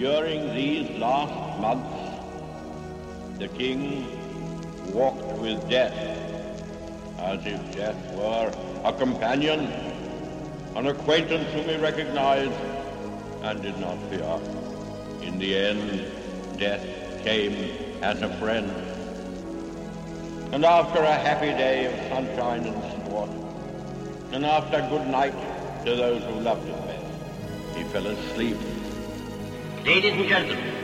during these last months, the king walked with death as if death were a companion, an acquaintance whom he recognized and did not fear. In the end, death came as a friend. And after a happy day of sunshine and sport, and after good night to those who loved him best, he fell asleep. Ladies and gentlemen,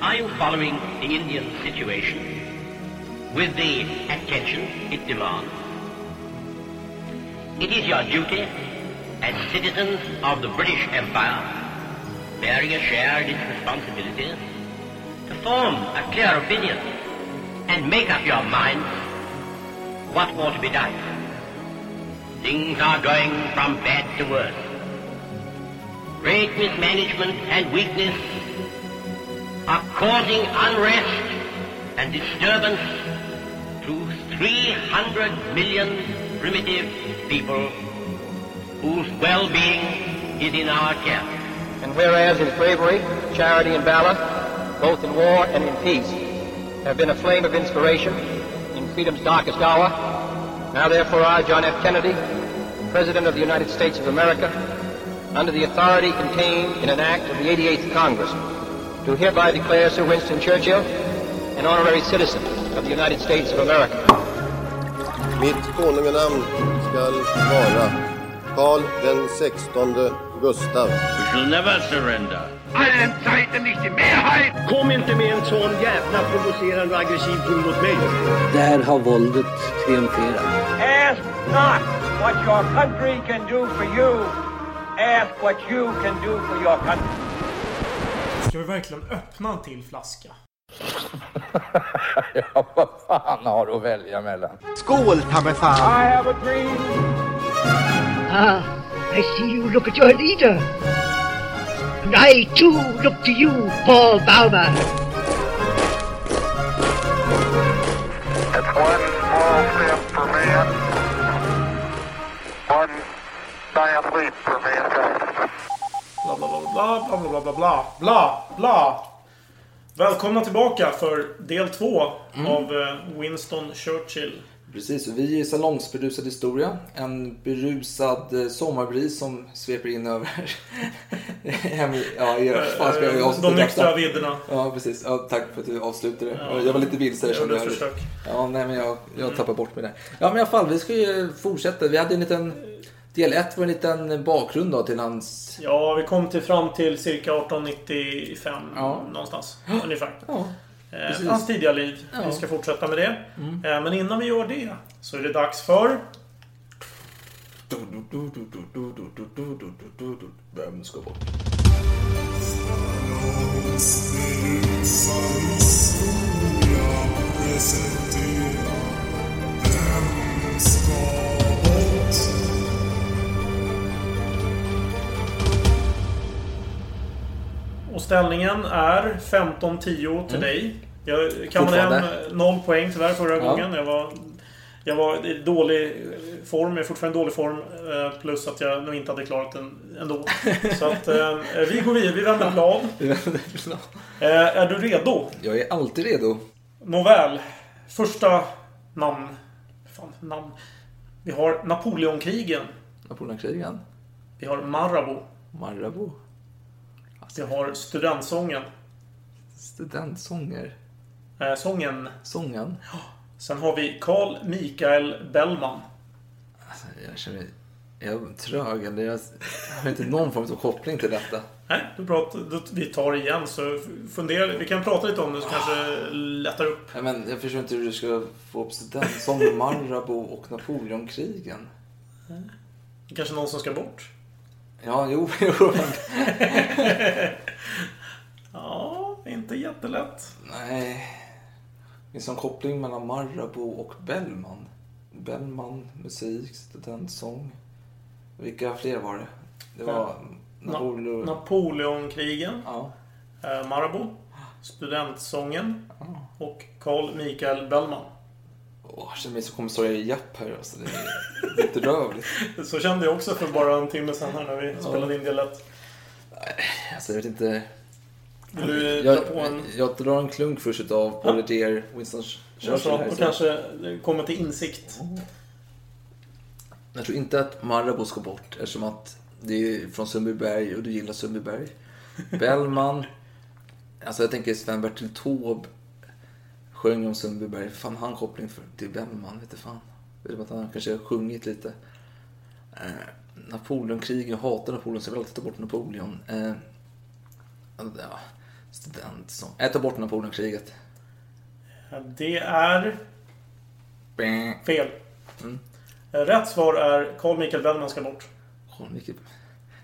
are you following the Indian situation with the attention it demands? It is your duty as citizens of the British Empire, bearing a share in its responsibilities, to form a clear opinion and make up your minds what ought to be done. Things are going from bad to worse. Great mismanagement and weakness are causing unrest and disturbance to 300 million primitive people whose well-being is in our care. And whereas his bravery, charity, and valor, both in war and in peace, have been a flame of inspiration in freedom's darkest hour, now therefore I, John F. Kennedy, President of the United States of America, under the authority contained in an act of the 88th Congress, do hereby declare Sir Winston Churchill an honorary citizen of the United States of America. Mitt konunganamn skall vara Karl den sextonde Gustav. We shall never surrender. allen Zeiten nicht die Mehrheit. Kom inte med en sån jävla provocerande och aggressiv ton mot mig. Där har våldet triumferat. Ask not what your country can do for you. Ask what you can do for your country. Ska vi verkligen öppna en till flaska? ja, vad fan har du att välja mellan? Skål, ta mig fan! I have a dream. Ah, I see you look at your leader. And I too look to you, Paul Bauma. It's one small step for man, one giant leap bla bla bla bla bla bla bla. bla. Välkomna tillbaka för del två mm. av eh, Winston Churchill. Precis, vi är salongsberusad historia. En berusad eh, sommarbris som sveper in över... ja, jag, eh, fan, ska jag De nyktra vidderna. Ja, precis. Ja, tack för att du avslutade. Ja. Jag var lite vilse. Jag gjorde ett försök. Ja, nej, men jag, jag mm. tappade bort mig där. Ja, men i alla fall, vi ska ju fortsätta. Vi hade en liten Del 1 var en liten bakgrund då till hans... Ja, vi kom till fram till cirka 1895 Ja. någonstans. Ungefär. Ja, Eh, hans tidiga liv. Ja. Mm. Vi ska fortsätta med det. Eh, men innan vi gör det så är det dags för... Vem ska bort? Och ställningen är 15-10 till dig. Jag kammade hem Mm. Fortfarande. noll poäng tyvärr förra Ja. gången. Jag var, jag var i dålig form. Jag är fortfarande i dålig form. eh, Plus att jag nog inte hade klarat den ändå. Så att eh, vi går vidare. Vi vänder blad. Eh, Är du redo? Jag är alltid redo. Nåväl. Första namn. Fan, namn. Vi har Napoleonkrigen. Napoleonkrigen. Vi har Marabou. Marabou. Vi har Studentsången. Studentsånger. Eh, sången. Sången. Sen har vi Carl Michael Bellman. Alltså, jag känner mig... Jag är trög. Eller jag har inte någon form av koppling till detta. Nej, du pratar, du, vi tar igen så fundera. Vi kan prata lite om det så kanske lättar upp. Ja, men jag förstår inte hur du ska få upp studentsång, Marabou och Napoleonkrigen. Kanske någon som ska bort. Ja, jo, jo. Ja, inte jättelätt. Nej. Finns det någon koppling mellan Marabou och Bellman? Bellman, musik, studentsång. Vilka fler var det? Det var Na- Napoleon... Napoleonkrigen. Ja. Eh, Marabou. Studentsången. Och Carl Michael Bellman. Åh, jag känner mig som kommissarie Japp här. Alltså, det är lite rövligt. Så kände jag också för bara en timme sedan här när vi spelade in del ett. Alltså, jag vet inte. Vill du dra Jag, på en... jag drar en klunk först av Brigadier Winston Kör så, Churchill. här och kanske komma till insikt. Jag tror inte att Marabou ska bort eftersom att det är från Sundbyberg och du gillar Sundbyberg. Bellman. Alltså jag tänker Sven-Bertil Taube sjöng om Sundbyberg. Fan han koppling för, till Bellman, vet du fan. Vet du att han kanske har sjungit lite. Eh, Napoleonkrigen, jag hatar Napoleon så jag vill alltid ta bort Napoleon. Eh, ja, student som... Jag tar bort Napoleonkriget. Ja, Det är Bäh. fel. Mm. Rätt svar är Carl Michael Bellman ska bort. Carl Michael.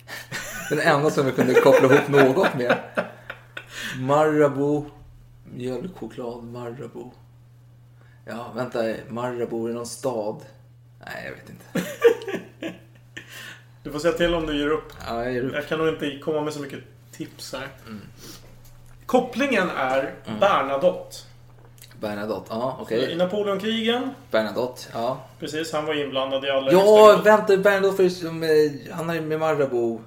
Den enda som jag kunde koppla ihop något med. Marabou. Mjölkchoklad Marabou. Ja, vänta. Marabou i någon stad? Nej, jag vet inte. Du får säga till om du ger upp. Ja, jag ger upp. Jag kan nog inte komma med så mycket tips här. Mm. Kopplingen är Bernadotte. Bernadotte. Ja, I okej. Napoleonkrigen, Bernadotte. Ja. precis, han var inblandad i alla Ja, vänta. Bernadotte för som, eh, Han är med Marabou.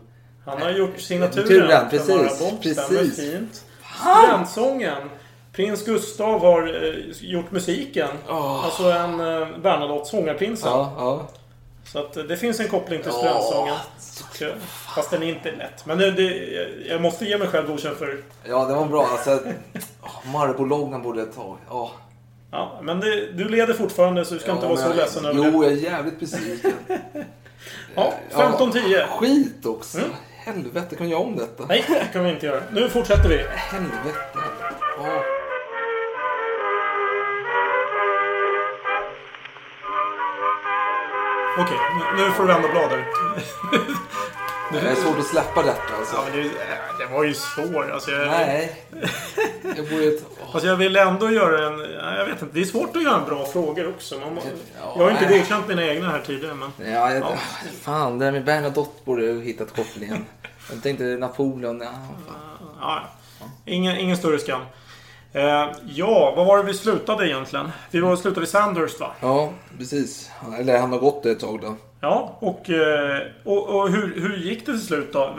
Han har gjort signaturen. Turen, för precis, Marabou. Stämmer precis. fint. Studentsången. Prins Gustav har eh, gjort musiken. Alltså en eh, Bernadotte, sångarprinsen. Ja, ja. Så att eh, det finns en koppling till studentsången. Så- Fast den är inte lätt. Men det, det, jag måste ge mig själv godkänt för... Ja, det var bra. Alltså, oh, borde jag ta. Ja. Ja, men det, du leder fortfarande så du ska Ja, inte vara så ledsen över Jo, det. jag är jävligt besviken. Ja, 15-10. Skit också. Mm. Helvete, kan vi göra om detta? Nej, det kan vi inte göra. Nu fortsätter vi. Helvete. Ja. Okej, nu- nu får du vända blad här. Det är svårt att släppa detta alltså. Ja, men det, det var ju svårt. Alltså, jag, Nej. Jag borde... Alltså jag vill ändå göra en... ja, Jag vet inte. Det är svårt att göra bra frågor också. Man, jag har inte nej. godkänt mina egna här tidigare, men... Ja, jag, Ja. Fan, det där med Bernadotte borde ha hittat kopplingen. Jag tänkte Napoleon. Ja. Ja, ingen, ingen större skam. Eh, ja, vad var det vi slutade egentligen? Vi var slutade vid Sandhurst, va? ja, precis. Eller han har gått det ett tag då. Ja, och, eh, och, och hur, hur gick det till slut då?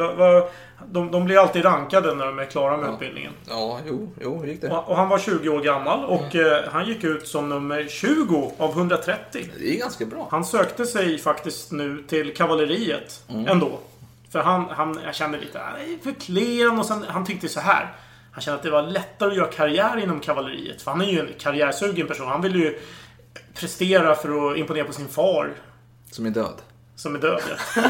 De, de blir alltid rankade när de är klara med utbildningen. Ja, jo, jo, hur gick det? Och, och han var 20 år gammal och eh, han gick ut som nummer 20 av 130. Det är ganska bra. Han sökte sig faktiskt nu till kavalleriet Mm. ändå. För han, han, jag kände lite, han är för klen och sen, han tyckte så här. Han kände att det var lättare att göra karriär inom kavalleriet. För han är ju en karriärsugen person. Han vill ju prestera för att imponera på sin far. Som är död. Som är död, ja.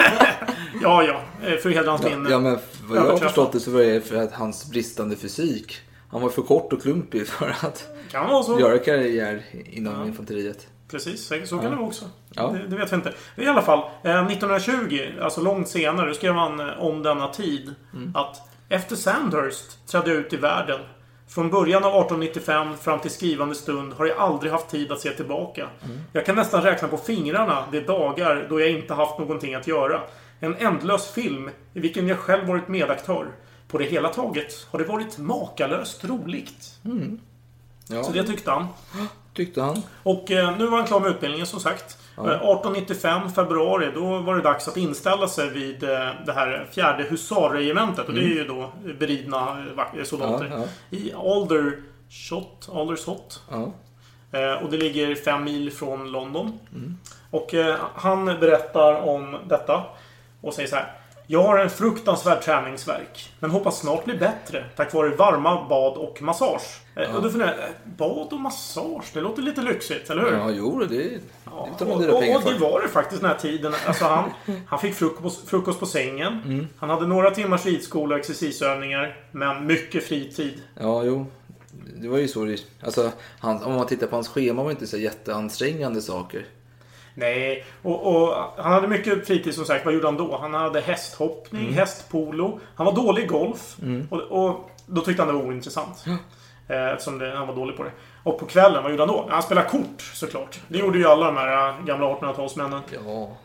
ja, ja. För att hedra hans minne. ja, men vad jag har förstått det så var det för att hans bristande fysik. Han var för kort och klumpig för att Kan vara så. göra karriär inom Ja. infanteriet. Precis, så kan Ja. det vara också. Ja. Det, det vet vi inte. I alla fall, eh, 1920, alltså långt senare, skrev han eh, om denna tid Mm. att efter Sandhurst trädde jag ut i världen. Från början av 1895 fram till skrivande stund har jag aldrig haft tid att se tillbaka. Mm. Jag kan nästan räkna på fingrarna de dagar då jag inte haft någonting att göra. En ändlös film i vilken jag själv varit medaktör. På det hela taget har det varit makalöst roligt. Mm. Ja, Så det tyckte han. tyckte han. Och eh, nu var han klar med utbildningen som sagt. Ja. Eh, 1895, februari, då var det dags att inställa sig vid eh, det här fjärde husarregementet. Och det är Mm. ju då beridna eh, soldater. I Aldershot. Aldershot. Och det ligger fem mil från London. Mm. Och han berättar om detta. Och säger så här. Jag har en fruktansvärd träningsverk. Men hoppas snart bli bättre. Tack vare varma bad och massage. Eh, Ja. Och då funderar jag. eh, Bad och massage? Det låter lite lyxigt, eller hur? Ja, jo, det, det tar man Och, dyra och, pengar och det för. var det faktiskt den här tiden. Alltså han, han fick frukost, frukost på sängen. Mm. Han hade några timmars ridskola och exercisövningar. Men mycket fritid. Ja, jo. Det var ju så det... Alltså, han, om man tittar på hans schema var det inte så jätteansträngande saker. Nej, och, och han hade mycket fritid som sagt. Vad gjorde han då? Han hade hästhoppning, Mm. hästpolo. Han var dålig i golf. Mm. Och, och då tyckte han det var ointressant. Eh, Eftersom det, han var dålig på det. Och på kvällen, vad gjorde han då? Han spelade kort såklart. Det gjorde ju alla de här äh, gamla 1800-talsmännen. Ja,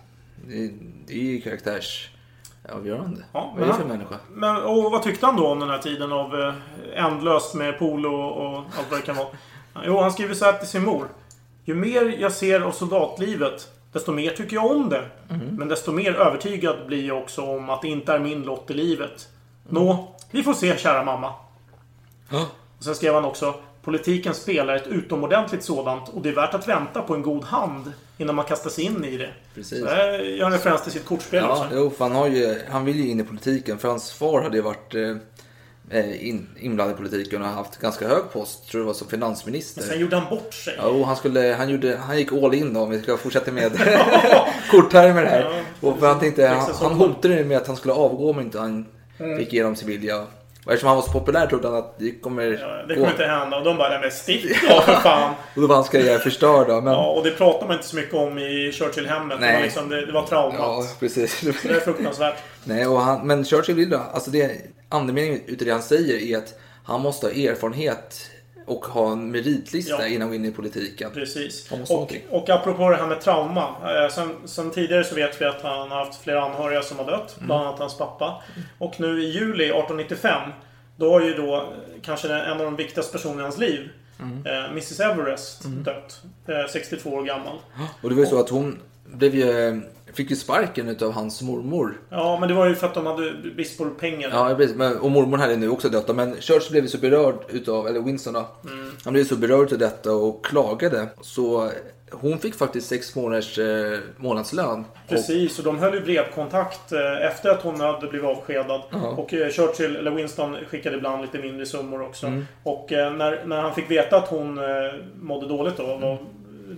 det, det är ju karaktärsavgörande. Ja, Vad är det för han- människa? Men, och vad tyckte han då om den här tiden av eh, ändlöst med polo och allt vad det kan vara? Jo, han skriver så här till sin mor. Ju mer jag ser av soldatlivet, desto mer tycker jag om det. Mhm. Men desto mer övertygad blir jag också om att det inte är min lott i livet. Nå, vi får se kära mamma. Och sen skrev han också Politiken spelar ett utomordentligt sådant och det är värt att vänta på en god hand innan man kastar sig in i det. Precis. Så där gör en referens till sitt kortspel Ja, också. jo, han, har ju, han vill ju in i politiken. För hans far hade ju varit eh, in, inblandad i politiken och haft ganska hög post. Tror jag var som finansminister. Men sen gjorde han bort sig. Jo, han, skulle, han, gjorde, han gick all in då, om vi ska fortsätta med korttermer här. Ja, och för han, tänkte, han, han hotade med att han skulle avgå om inte han Mm. fick igenom sin vilja. Och eftersom han var så populär trodde han att det kommer Det gå. kommer inte hända. Och de bara, nej men stick då för fan. Och då var hans karriär förstörd då. Men, Ja, och det pratar man inte så mycket om i Churchill-hemmet. Det liksom, det, det var traumat. Ja, precis. Det är fruktansvärt. Nej, och han, men Churchill vill då, alltså det, andemeningen utav det han säger är att han måste ha erfarenhet och ha en meritlista Ja. innan han går in i politiken. Precis. Och, och apropå det här med trauma. Eh, sen, sen tidigare så vet vi att han har haft flera anhöriga som har dött. Mm. Bland annat hans pappa. Och nu i juli 1895. Då har ju då eh, kanske en av de viktigaste personerna i hans liv. Mm. Eh, Mrs Everest dött. Eh, 62 år gammal. Och det var ju så att hon blev ju, fick ju sparken utav hans mormor. Ja, men det var ju för att de hade brist på pengar. Ja, precis. Men, och mormor hade nu också dött. Men Churchill blev ju så berörd utav, eller Winston då. Mm. Han blev så berörd utav detta och klagade. Så hon fick faktiskt sex månaders eh, månadslön. Precis, och de höll ju brevkontakt eh, efter att hon hade blivit avskedad. Ja. Och eh, Churchill, eller Winston, skickade ibland lite mindre summor också. Mm. Och eh, när, när han fick veta att hon mådde dåligt då, var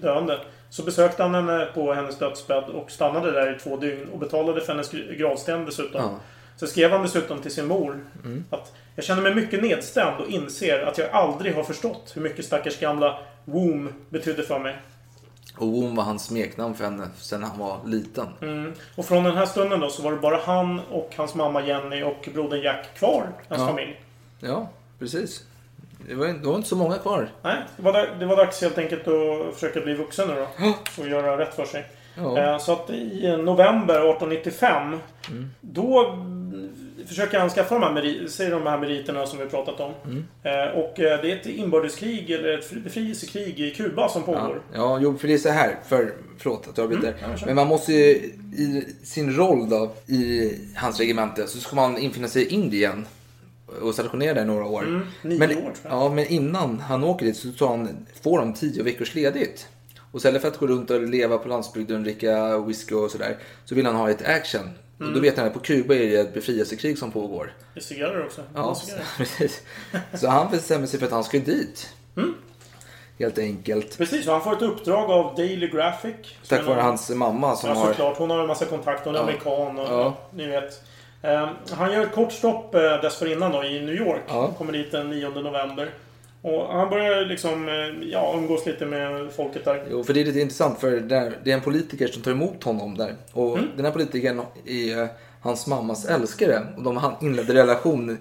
döende. Så besökte han henne på hennes dödsbädd och stannade där i två dygn. Och betalade för hennes gravsten dessutom. Ja. Så skrev han dessutom till sin mor Mm. att jag känner mig mycket nedstämd och inser att jag aldrig har förstått hur mycket stackars gamla Womb betydde för mig. Och Wom var hans smeknamn för henne sen han var liten. Mm. Och från den här stunden då så var det bara han och hans mamma Jenny och brodern Jack kvar hans Ja. familj. Ja, precis. Det var, det var inte så många kvar. Nej, det var, det var dags helt enkelt att försöka bli vuxen nu då. Och göra rätt för sig. Ja. Eh, Så att i november 1895 Mm. Då försöker han skaffa de här, meri- de här meriterna som vi pratat om. Mm. Eh, Och eh, det är ett inbördeskrig eller ett befrielsekrig i Kuba som Ja, pågår. ja, jo, för det är så här. För, förlåt att jag avbryter. Mm, ja. Men man måste ju i sin roll då i hans regemente så ska man infinna sig i Indien och stationera där några år. Mm, nio men, år, tror jag. Ja, men innan han åker dit så tar han, får han tio veckors ledigt. Och istället för att gå runt och leva på landsbygden, dricka whisky och sådär, så vill han ha lite action. Och Mm. då vet han att på Kuba är det ett befrielsekrig som pågår. Det är cigarrer också. Ja, precis. Så han bestämmer sig för att han ska dit. Mm. Helt enkelt. Precis, och han får ett uppdrag av Daily Graphic. Tack vare hans mamma som ja, har... såklart. Hon har en massa kontakter. Hon är Ja. amerikan och Ja. ja. ni vet. Eh, han gör ett kort stopp eh, dessförinnan då i New York. Ja. Kommer dit den 9 november. Och han börjar liksom, eh, ja, umgås lite med folket där. Jo, för det är lite intressant för det är en politiker som tar emot honom där. Och Mm. den här politikern är eh, hans mammas älskare. Och de han- inledde relation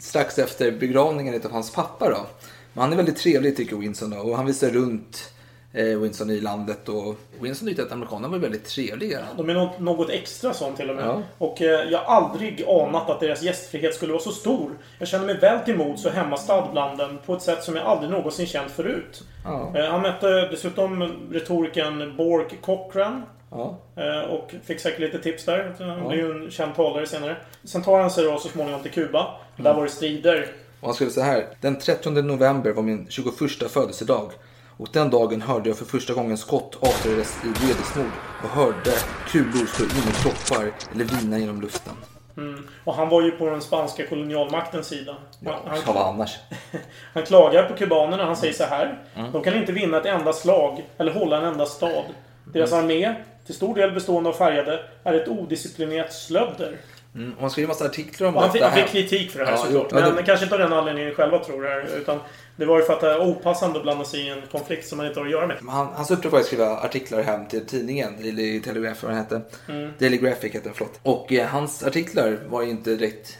strax efter begravningen av hans pappa då. Men han är väldigt trevlig tycker Winston då. Och han visar runt eh, Winston i landet. Och Winston att amerikanerna var väldigt trevliga. De är något, något extra sånt till och med. Ja. Och eh, jag har aldrig anat att deras gästfrihet skulle vara så stor. Jag känner mig väl till mods och hemmastad bland dem på ett sätt som jag aldrig någonsin känt förut. Ja. Eh, han mötte dessutom retorikern Bork Cochran. Ja. Eh, Och fick säkert lite tips där. Han Ja. blir ju en känd talare senare. Sen tar han sig då så småningom till Kuba. Där Mm. var det strider. Och han skrev så här. Den 30 november var min 21 födelsedag. Och den dagen hörde jag för första gången skott avfyrades i vredesmod och hörde kulor slå in i kroppar eller vina genom luften. Mm. Och han var ju på den spanska kolonialmaktens sida. Ja, han, annars? han klagar på kubanerna. Han säger så här. Mm. De kan inte vinna ett enda slag eller hålla en enda stad. Deras Mm. armé, till stor del bestående av färgade, är ett odisciplinerat slödder. Mm, och han skrev en massa artiklar om fick, detta han fick kritik för det här Ja, såklart. ja, men det- kanske inte av den anledningen själva tror det här. Utan det var ju för att det är opassande att blanda sig i en konflikt som man inte har att göra med. Men Han, hans uppdrag var att skriva artiklar hem till tidningen, Daily Telegraph vad den hette. Mm. Daily Graphic hette den, förlåt. Och eh, hans artiklar var ju inte direkt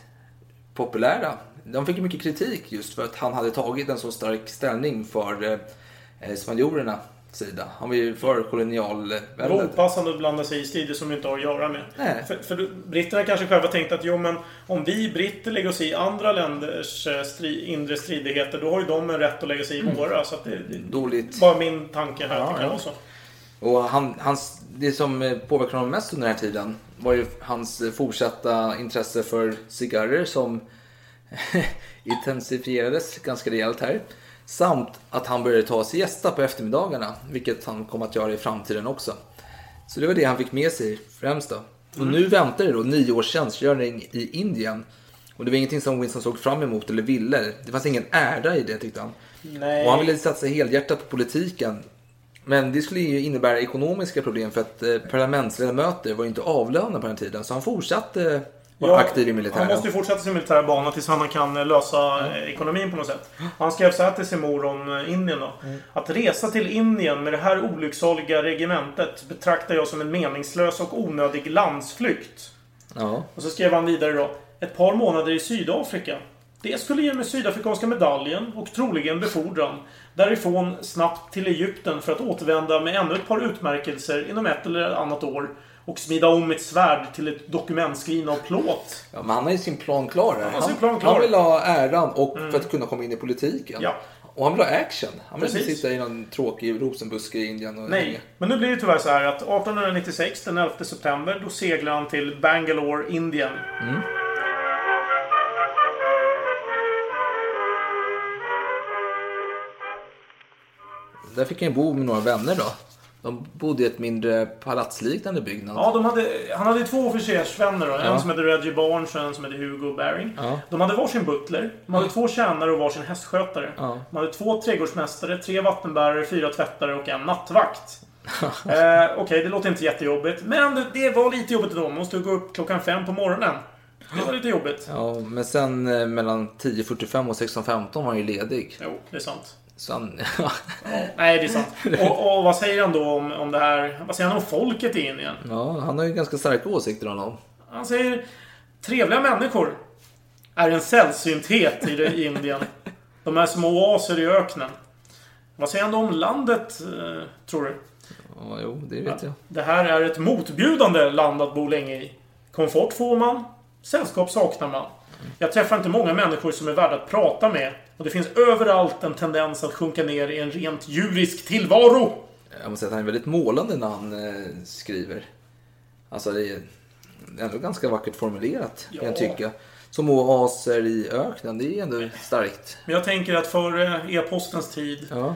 populära. De fick ju mycket kritik just för att han hade tagit en så stark ställning för eh, eh, spanjorernas sida. Han var ju för Det var opassande att blanda sig i strider som inte har att göra med. Nej. För, för britterna kanske själva tänkte att jo men om vi britter lägger oss i andra länders eh, stri, inre stridigheter då har ju de en rätt att lägga sig i Mm. våra. Så det, det Dåligt. bara min tanke här. Ja, att det kan vara så. Och han, hans, det som eh, påverkade honom mest under den här tiden var ju hans eh, fortsatta intresse för cigarrer som intensifierades ganska rejält här. Samt att han började ta sig gästa på eftermiddagarna, vilket han kommer att göra i framtiden också. Så det var det han fick med sig främst då. Och Mm. nu väntar det då nio års tjänstgöring i Indien. Och det var ingenting som Winston såg fram emot eller ville. Det fanns ingen ära i det tyckte han. Nej. Och han ville satsa helhjärtat på politiken. Men det skulle ju innebära ekonomiska problem för att eh, parlamentsledamöter var inte avlönade på den tiden. Så han fortsatte vara Ja, aktiv i militären. Han måste ju fortsätta sin militära bana tills han kan eh, lösa eh, ekonomin på något sätt. Han skrev så här till sin mor om eh, Indien då. Att resa till Indien med det här olycksaliga regementet betraktar jag som en meningslös och onödig landsflykt. Ja. Och så skrev han vidare då. Ett par månader i Sydafrika. Det skulle ge mig sydafrikanska medaljen och troligen befordran. Därifrån snabbt till Egypten för att återvända med ännu ett par utmärkelser inom ett eller annat år. Och smida om mitt svärd till ett dokumentskrivna av plåt. Ja, men han har ju sin plan klar. Han Han, plan klar. han vill ha äran och för att kunna komma in i politiken. Ja. Och han vill ha action. Han vill inte sitta i någon tråkig rosenbuske i Indien. Och Nej, men nu blir det tyvärr så här att 1896, den 11 september, då seglar han till Bangalore, Indien. Mm. Där fick han bo med några vänner då. De bodde i ett mindre palatsliknande byggnad. Ja, de hade, han hade två officersvänner då. En Ja. som hette Reggie Barnes och en som hette Hugo Baring. Ja. De hade varsin butler. De hade två tjänare och varsin hästskötare. Ja. De hade två trädgårdsmästare, tre vattenbärare, fyra tvättare och en nattvakt. eh, Okej, det låter inte jättejobbigt. Men det, var lite jobbigt då. Man måste gå upp klockan fem på morgonen. Det var lite jobbigt. Ja, men sen eh, mellan 10.45 och 16.15 var han ju ledig. Jo, det är sant. Så han, Nej, det är sant. Och, och vad säger han då om, om det här? Vad säger han om folket i Indien? ja, han har ju ganska starka åsikter om dem. Han säger trevliga människor är en sällsynthet i, det, i Indien. De är små oaser i öknen. Vad säger han då om landet, eh, tror du? Ja, jo, det vet jag. Det här är ett motbjudande land att bo länge i. Komfort får man, sällskap saknar man. Jag träffar inte många människor som är värda att prata med. Och det finns överallt en tendens att sjunka ner i en rent djurisk tillvaro. Jag måste säga att han är väldigt målande när han eh, skriver. Alltså det är ändå ganska vackert formulerat kan jag Ja. tycka. Som oaser i öknen, det är ändå starkt. Men jag tänker att före e-postens tid Ja.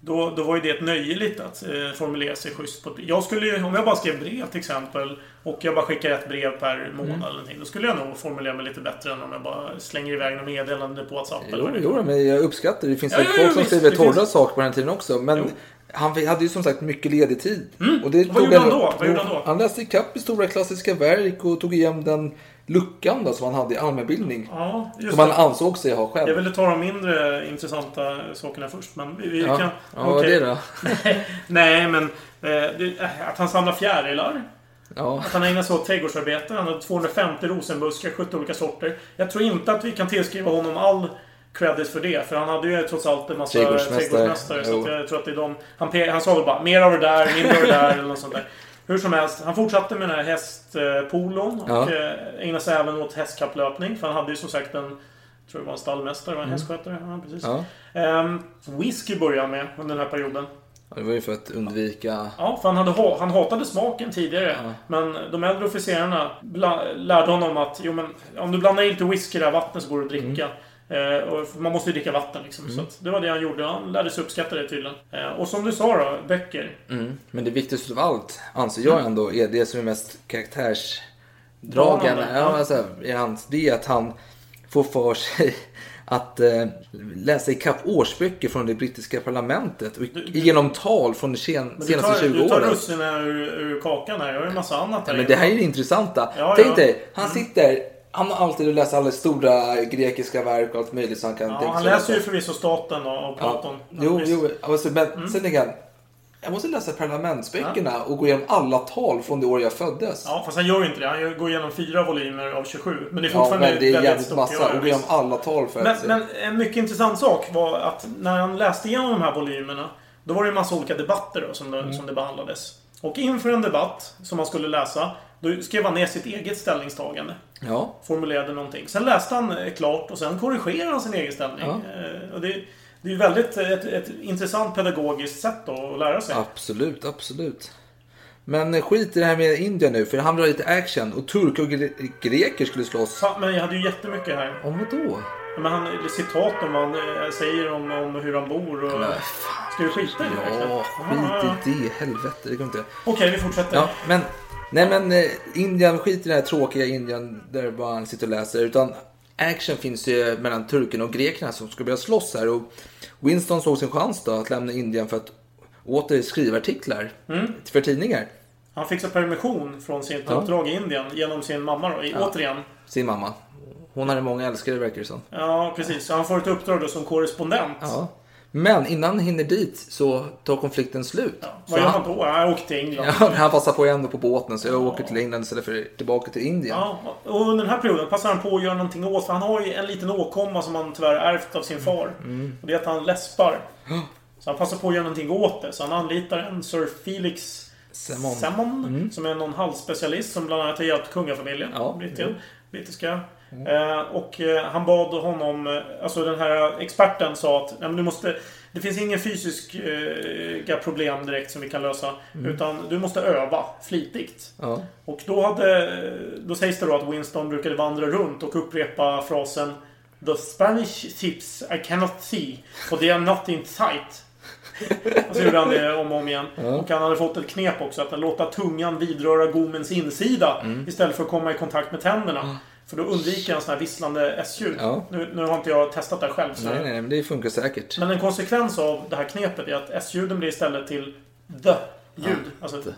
Då, då var ju det ett nöje lite att eh, formulera sig schysst. På, jag skulle om jag bara skrev brev till exempel och jag bara skickar ett brev per månad Mm. eller någonting. Då skulle jag nog formulera mig lite bättre än om jag bara slänger iväg något meddelande på WhatsApp. eller Jo, det jo, men jag uppskattar det. Det finns Ja, väl ja, folk ja, som skriver torra finns- saker på den tiden också. Men han hade ju som sagt mycket ledig tid. Och det vad gjorde han då? Vad gjorde han då? Han läste ikapp i stora klassiska verk och tog igen den luckan då, som han hade i allmänbildning. Ja, som han ansåg sig ha själv. Jag ville ta de mindre intressanta sakerna först, men vi, vi Ja. kan... Ja, är det då? Nej, men... Eh, eh, att han samlar fjärilar. Ja. Att han ägnar sig åt trädgårdsarbete. Han hade 250 rosenbuskar, 70 olika sorter. Jag tror inte att vi kan tillskriva honom all credit för det. För han hade ju trots allt en massa Trädgårdsmästare. trädgårdsmästare. Så jag tror att det är de... Han, han sa väl bara mer av det där, mindre av det där eller något sånt där. Hur som helst, han fortsatte med den här hästpolon. Och Ja. eh, ägnade sig även åt hästkapplöpning. För han hade ju som sagt en... Jag tror det var en stallmästare, var en Mm. hästskötare. Ja, precis. Ja. Ehm, whisky började han med under den här perioden. Ja, Det var ju för att undvika... Ja, för han, hade, ha- han hatade smaken tidigare. Men de äldre officerarna lärde honom att jo, men, om du blandar i lite whisky i det här vattnet så går det att dricka. Eh, och man måste ju dricka vatten liksom. Mm. Så det var det han gjorde. Han lärde sig uppskatta det tydligen. Eh, och som du sa då, böcker. Mm. Men det viktigaste av allt, anser jag ändå, är det som är mest karaktärsdragen. Banande, Ja, ja. alltså, är hans, det är att han får för sig att eh, läsa ikapp årsböcker från det brittiska parlamentet och genom tal från de sen, du senaste tar, 20 du tar åren. russinen ur, ur kakan här. Jag har ju en massa annat här Ja, men det här är det intressanta. Ja, Tänk ja. dig, han sitter, han har alltid läst alla stora grekiska verk och allt möjligt. Så han kan Ja, han läser ju förvisso Staten och, och Platon. Ja. Jo, jo alltså, men Mm. sen tänker han, jag måste läsa parlamentsböckerna och gå igenom alla tal från det år jag föddes. Ja, fast han gör ju inte det. Han går igenom fyra volymer av 27. Men det är Ja, fortfarande men det är väldigt jävligt stort. massa. Ja, och gå igenom alla tal för Men, men en mycket intressant sak var att när han läste igenom de här volymerna Då var det en massa olika debatter då, som, det, Mm. som det behandlades. Och inför en debatt som han skulle läsa Då skrev han ner sitt eget ställningstagande. Ja. Formulerade någonting. Sen läste han eh, klart och sen korrigerade han sin egen ställning. Ja. Eh, Och det, det är ju väldigt ett, ett intressant pedagogiskt sätt då att lära sig. Absolut, absolut. Men eh, skit i det här med Indien nu, för han vill ha lite action. Och turkar och gre- greker skulle slåss. Fan, men jag hade ju jättemycket här. Om vad då? Men han, citat om vad han eh, säger om, om hur han bor och... Men Ska vi skita i det? Ja, skit i det. Helvete, det går inte. Okej, vi fortsätter. Ja, men... Nej men eh, Indien, skit i det här tråkiga Indien där bara han sitter och läser. Utan action finns ju mellan turken och grekerna som ska börja slåss här. Och Winston såg sin chans då att lämna Indien för att åter skriva artiklar Mm. för tidningar. Han fick så permission från sitt Ja. uppdrag i Indien genom sin mamma då, i- Ja. återigen. Sin mamma. Hon hade många älskare verkar det som. Ja, precis. Så han får ett uppdrag då som korrespondent. Ja. Men innan han hinner dit så tar konflikten slut. Så Vad gör han då? Han åker till England. Ja, han passar på ändå på båten så jag åker till England istället för tillbaka till Indien. Ja, och under den här perioden passar han på att göra någonting åt. För han har ju en liten åkomma som han tyvärr ärvt av sin far. Mm. Och det är att han läspar. Så han passar på att göra någonting åt det. Så han anlitar en Sir Felix Semon. Semon, Mm. som är någon halsspecialist som bland annat har hjälpt kungafamiljen. Ja, Brittien, jo. brittiska. Eh, och eh, han bad honom, eh, alltså den här experten sa att Nej, men du måste, det finns ingen fysiska problem direkt som vi kan lösa. Mm. Utan du måste öva flitigt. Ja. Och då, hade, då sägs det då att Winston brukade vandra runt och upprepa frasen The Spanish ships I cannot see, for they are not in sight. Och så gjorde han det om och om igen. Ja. Och han hade fått ett knep också. Att låta tungan vidröra gommens insida Mm. istället för att komma i kontakt med tänderna. För då undviker han sådana här visslande S-ljud. Ja. Nu, nu har inte jag testat det själv. Så Nej, nej, men det funkar säkert. men en konsekvens av det här knepet är att S-ljuden blir istället till the-ljud. Alltså the,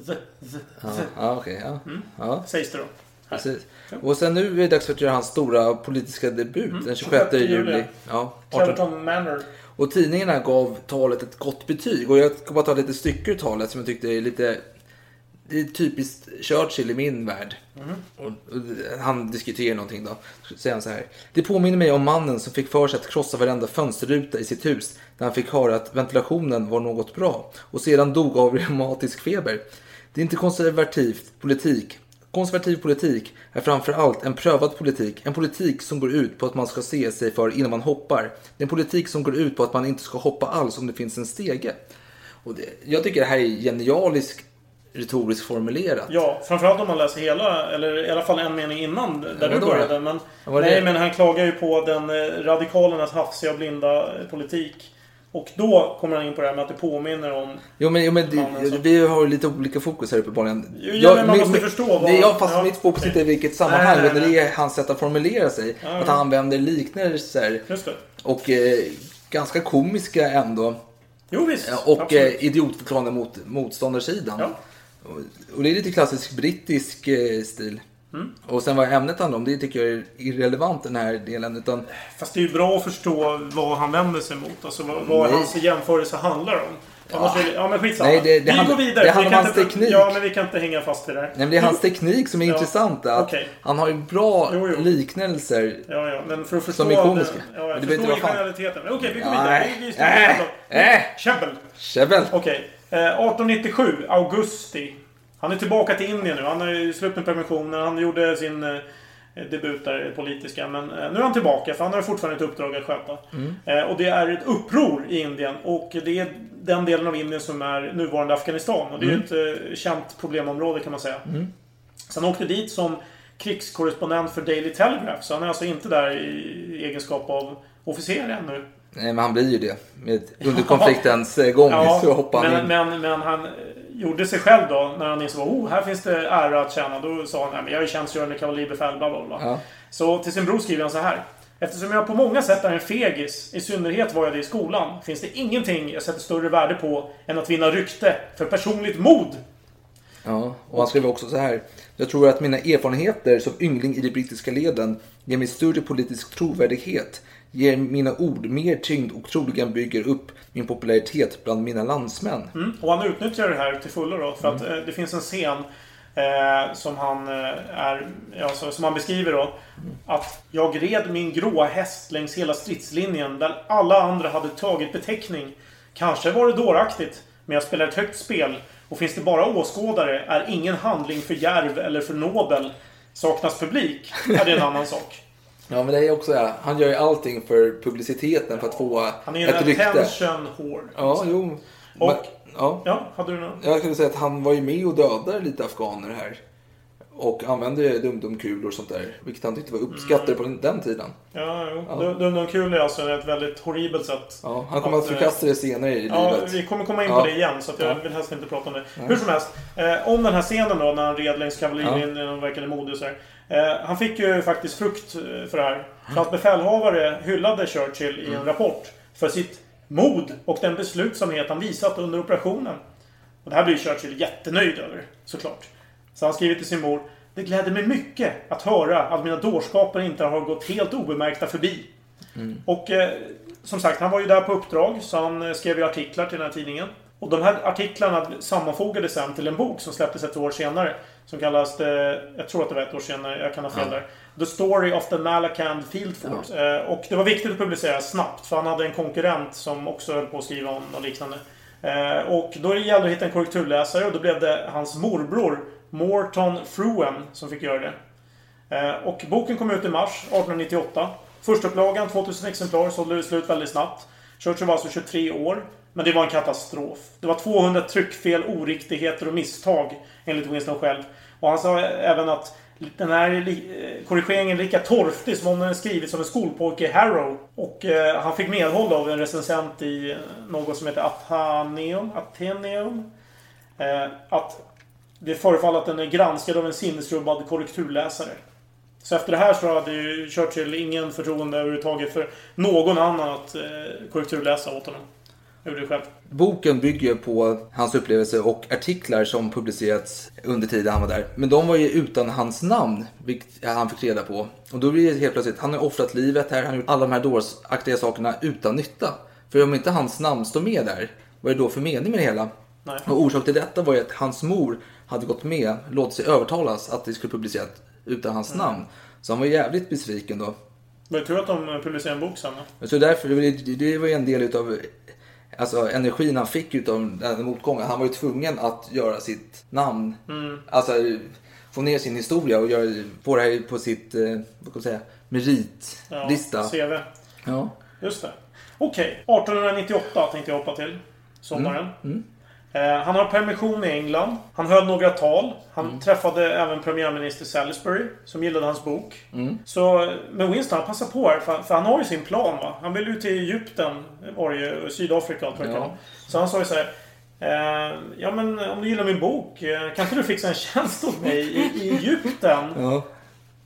the, the, Ja, ja okej. ja. ja. Sägs det då. Precis. Och sen nu är det dags för att göra hans stora politiska debut Mm, den 26 26 juli. juli. Ja, 18. Cleverton Manor. Och tidningarna gav talet ett gott betyg. Och jag ska bara ta lite stycken ur talet som jag tyckte är lite... Det är typiskt Churchill i min värld. Mhm. Och, och han diskuterar någonting då. Så säger han så här. Det påminner mig om mannen som fick för sig att krossa varenda fönsterruta i sitt hus när han fick höra att ventilationen var något bra och sedan dog av reumatisk feber. Det är inte konservativ politik. Konservativ politik är framför allt en prövad politik. En politik som går ut på att man ska se sig för innan man hoppar. Det är en politik som går ut på att man inte ska hoppa alls om det finns en stege. Och det, jag tycker det här är genialiskt retoriskt formulerat. Ja, framförallt om man läser hela, eller i alla fall en mening innan där Ja, du började. Men, nej, det? men han klagar ju på den eh, radikalernas hafsiga och blinda eh, politik. Och då kommer han in på det här med att det påminner om... Jo men, jo, men det, vi har lite olika fokus här uppenbarligen. Jo, ja, men man måste förstå vad- ja, fast ja, mitt fokus okej. inte är i vilket sammanhang. Utan det är hans sätt att formulera sig. Ja, att han använder liknelser. Det. Och eh, ganska komiska ändå. Jo, visst. Ja, Och eh, idiotförklarande mot motståndarsidan. Ja. Och, det är lite klassisk brittisk eh, stil. Mm. Och sen vad ämnet handlar om, det tycker jag är irrelevant den här delen. Utan, Fast det är ju bra att förstå vad han vänder sig mot. Alltså vad, vad Nej. hans jämförelse handlar om. Annars är det, ja men skitsamma. Nej, det- det vi går vidare. det Vi handlar kan om hans inte- teknik. Ja, men vi kan inte hänga fast vid det här. nej, men det är hans teknik som är Ja, intressant. Att okej. Han har ju bra Jo, jo. liknelser. Ja, ja, men för att förstå... Som är komiska. den- Ja, Men jag det behöver förstår inte. Men okej, vi går Nej. vidare. Vi, vi står Äh. Käbbel. Käbbel. Okej. Eh, 1897, augusti. Han är tillbaka till Indien nu. Han har slut med permissionen. Han gjorde sin eh, debut där, politiska. Men eh, nu är han tillbaka, för han har fortfarande ett uppdrag att sköta. Mm. Eh, och det är ett uppror i Indien. Och det är den delen av Indien som är nuvarande Afghanistan. Och det är ju ett eh, känt problemområde kan man säga. Mm. Så han åkte dit som krigskorrespondent för Daily Telegraph. Så han är alltså inte där i egenskap av officer ännu. Men han blir ju det. Under konfliktens eh, gång så hoppar han men, in. men, men han eh, gjorde sig själv då, när han insåg oh, här finns det ära att tjäna. Då sa han, nej men jag är tjänstgörande kavalleribefäl, bla bla bla. Ja. Så till sin bror skriver han så här. Eftersom jag på många sätt är en fegis, i synnerhet var jag det i skolan, finns det ingenting jag sätter större värde på än att vinna rykte för personligt mod. Ja, och han skrev också så här. Jag tror att mina erfarenheter som yngling i de brittiska leden ger mig större politisk trovärdighet, ger mina ord mer tyngd och troligen bygger upp min popularitet bland mina landsmän. Mm. Och han utnyttjar det här till fullo då. För att Mm. eh, det finns en scen eh, som han eh, är, alltså, som han beskriver då. Att jag red min gråa häst längs hela stridslinjen där alla andra hade tagit beteckning. Kanske var det dåraktigt, men jag spelar ett högt spel. Och finns det bara åskådare är ingen handling för djärv eller för nobel. Saknas publik är det en annan sak. Ja, men det är också det. Han gör ju allting för publiciteten för att få Han är ett en rykte. attention whore. Ja, jo. Och- Men, Ja. Ja, hade du något? Jag skulle säga att han var ju med och dödade lite afghaner här. Och använde dumdumkulor och sånt där. Vilket han tyckte var uppskattade på den, den tiden. Ja, jo. Ja. Dum Dum Kul är alltså ett väldigt horribelt sätt. Ja, han kommer att eh, förkasta det senare i Ja, livet. vi kommer komma in Ja. på det igen så att jag Ja. vill helst inte prata om det. Nej. Hur som helst. Eh, om den här scenen då när han red längs kavallerin Ja. och verkade modig och så här. Eh, han fick ju faktiskt frukt eh, för det här. För hans befälhavare hyllade Churchill i en Mm. rapport för sitt mod och den beslutsamhet han visat under operationen. Och det här blir Churchill jättenöjd över, såklart. Så han skriver till sin mor. Det gläder mig mycket att höra att mina dårskaper inte har gått helt obemärkta förbi. Mm. Och eh, som sagt, han var ju där på uppdrag, så han eh, skrev ju artiklar till den här tidningen. Och de här artiklarna sammanfogades sen till en bok som släpptes ett år senare. Som kallas, eh, jag tror att det var ett år senare, jag kan ha fel Ja. där. The Story of the Malakand Field Force. Eh, och det var viktigt att publicera snabbt, för han hade en konkurrent som också höll på att skriva om något liknande. Eh, och då gällde det att hitta en korrekturläsare och då blev det hans morbror Morton Fruen, som fick göra det. Eh, och boken kom ut i mars 1898. Förstaupplagan, 2000 exemplar, sålde slut väldigt snabbt. Churchill var alltså 23 år. Men det var en katastrof. Det var 200 tryckfel, oriktigheter och misstag, enligt Winston själv. Och han sa även att den här eh, korrigeringen är lika torftig som om den är skrivits av en skolpojke i Harrow. Och eh, han fick medhåll av en recensent i eh, något som heter Atheneum. Atheneum. Eh, att det förefaller att den är granskad av en sinnesrubbad korrekturläsare. Så efter det här så hade ju Churchill ingen förtroende överhuvudtaget för någon annan att eh, korrekturläsa åt honom. Jag gjorde det själv. Boken bygger på hans upplevelser och artiklar som publicerats under tiden han var där. Men de var ju utan hans namn, vilket han fick reda på. Och då blir det helt plötsligt, han har offrat livet här, han har gjort alla de här dårsaktiga sakerna utan nytta. För om inte hans namn står med där, vad är det då för mening med det hela? Nej. Och orsak till detta var ju att hans mor hade gått med, låtit sig övertalas att det skulle publiceras utan hans Mm. namn. Så han var jävligt besviken då. Var det tur att de publicerade en bok sen? Så därför, det, var ju en del utav alltså, energin han fick utav den motgången. Han var ju tvungen att göra sitt namn. Mm. Alltså få ner sin historia och göra, få det här på sitt, eh, vad kan man säga, meritlista. Ja, CV. Ja. Just det. Okej, 1898 tänkte jag hoppa till. Sommaren. Mm. Eh, han har permission i England. Han höll några tal. Han Mm. träffade även premiärminister Salisbury, som gillade hans bok. Mm. Så, men Winston, han passar på här, för, för han har ju sin plan va. Han vill ju till Egypten, var det ju, Sydafrika och allt vad det Ja. kan vara. Så han sa ju så här. Eh, ja men om du gillar min bok, eh, kan inte du fixa en tjänst åt mig i, i Egypten? Ja.